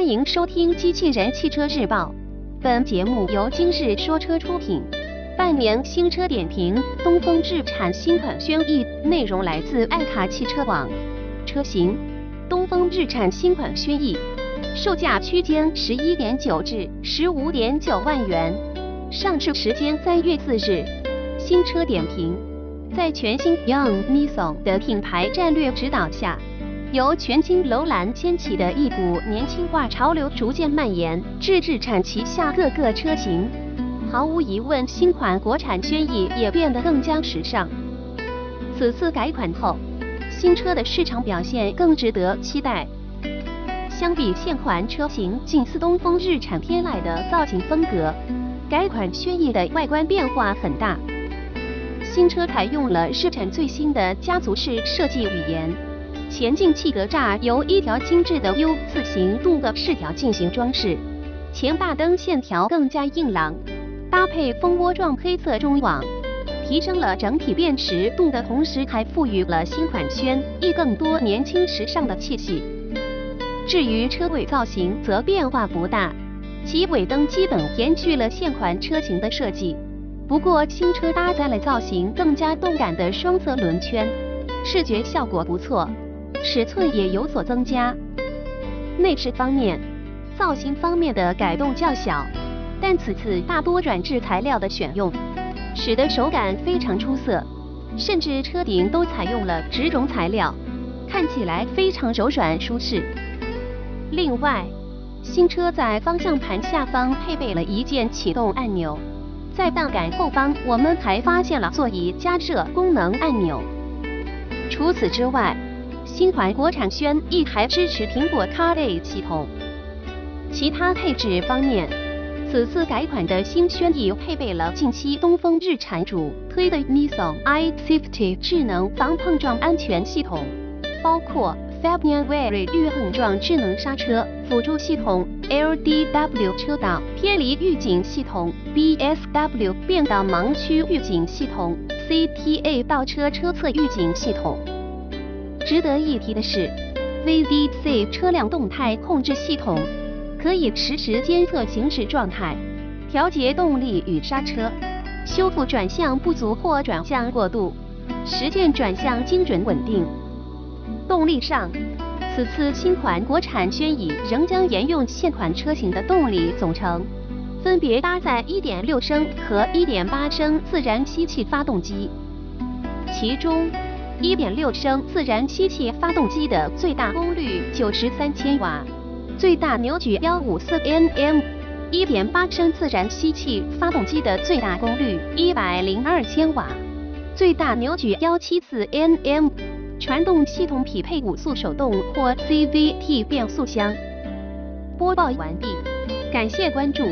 欢迎收听《机器人汽车日报》，本节目由今日说车出品。半年新车点评：东风日产新款轩逸，内容来自爱卡汽车网。车型：东风日产新款轩逸，售价区间十一点九至十五点九万元，上市时间三月四日。新车点评：在全新 Young Nissan 的品牌战略指导下。由全新楼兰掀起的一股年轻化潮流逐渐蔓延至日产旗下各个车型，毫无疑问，新款国产轩逸也变得更加时尚。此次改款后，新车的市场表现更值得期待。相比现款车型近似东风日产天籁的造型风格，改款轩逸的外观变化很大。新车采用了日产最新的家族式设计语言。前进气格栅由一条精致的 U 字形镀铬饰条进行装饰，前大灯线条更加硬朗，搭配蜂窝状黑色中网，提升了整体辨识度的同时，还赋予了新款轩逸更多年轻时尚的气息。至于车尾造型则变化不大，其尾灯基本延续了现款车型的设计，不过新车搭载了造型更加动感的双色轮圈，视觉效果不错。尺寸也有所增加。内饰方面，造型方面的改动较小，但此次大多软质材料的选用，使得手感非常出色，甚至车顶都采用了植绒材料，看起来非常柔软舒适。另外，新车在方向盘下方配备了一键启动按钮，在档杆后方我们还发现了座椅加热功能按钮。除此之外，新款国产轩逸还支持苹果 CarPlay 系统。其他配置方面，此次改款的新轩逸配备了近期东风日产主推的 Nissan iSafety 智能防碰撞安全系统，包括 Fabian-Wary 预碰撞智能刹车辅助系统、LDW 车道偏离预警系统、BSW 变道盲区预警系统、CTA 倒车车侧预警系统。值得一提的是，VDC 车辆动态控制系统可以实时监测行驶状态，调节动力与刹车，修复转向不足或转向过度，实现转向精准稳定。动力上，此次新款国产轩逸仍将沿用现款车型的动力总成，分别搭载1.6升和1.8升自然吸气发动机，其中。1.6升自然吸气发动机的最大功率93千瓦，最大扭矩154 Nm；1.8 升自然吸气发动机的最大功率102千瓦，最大扭矩174 Nm。传动系统匹配五速手动或 CVT 变速箱。播报完毕，感谢关注。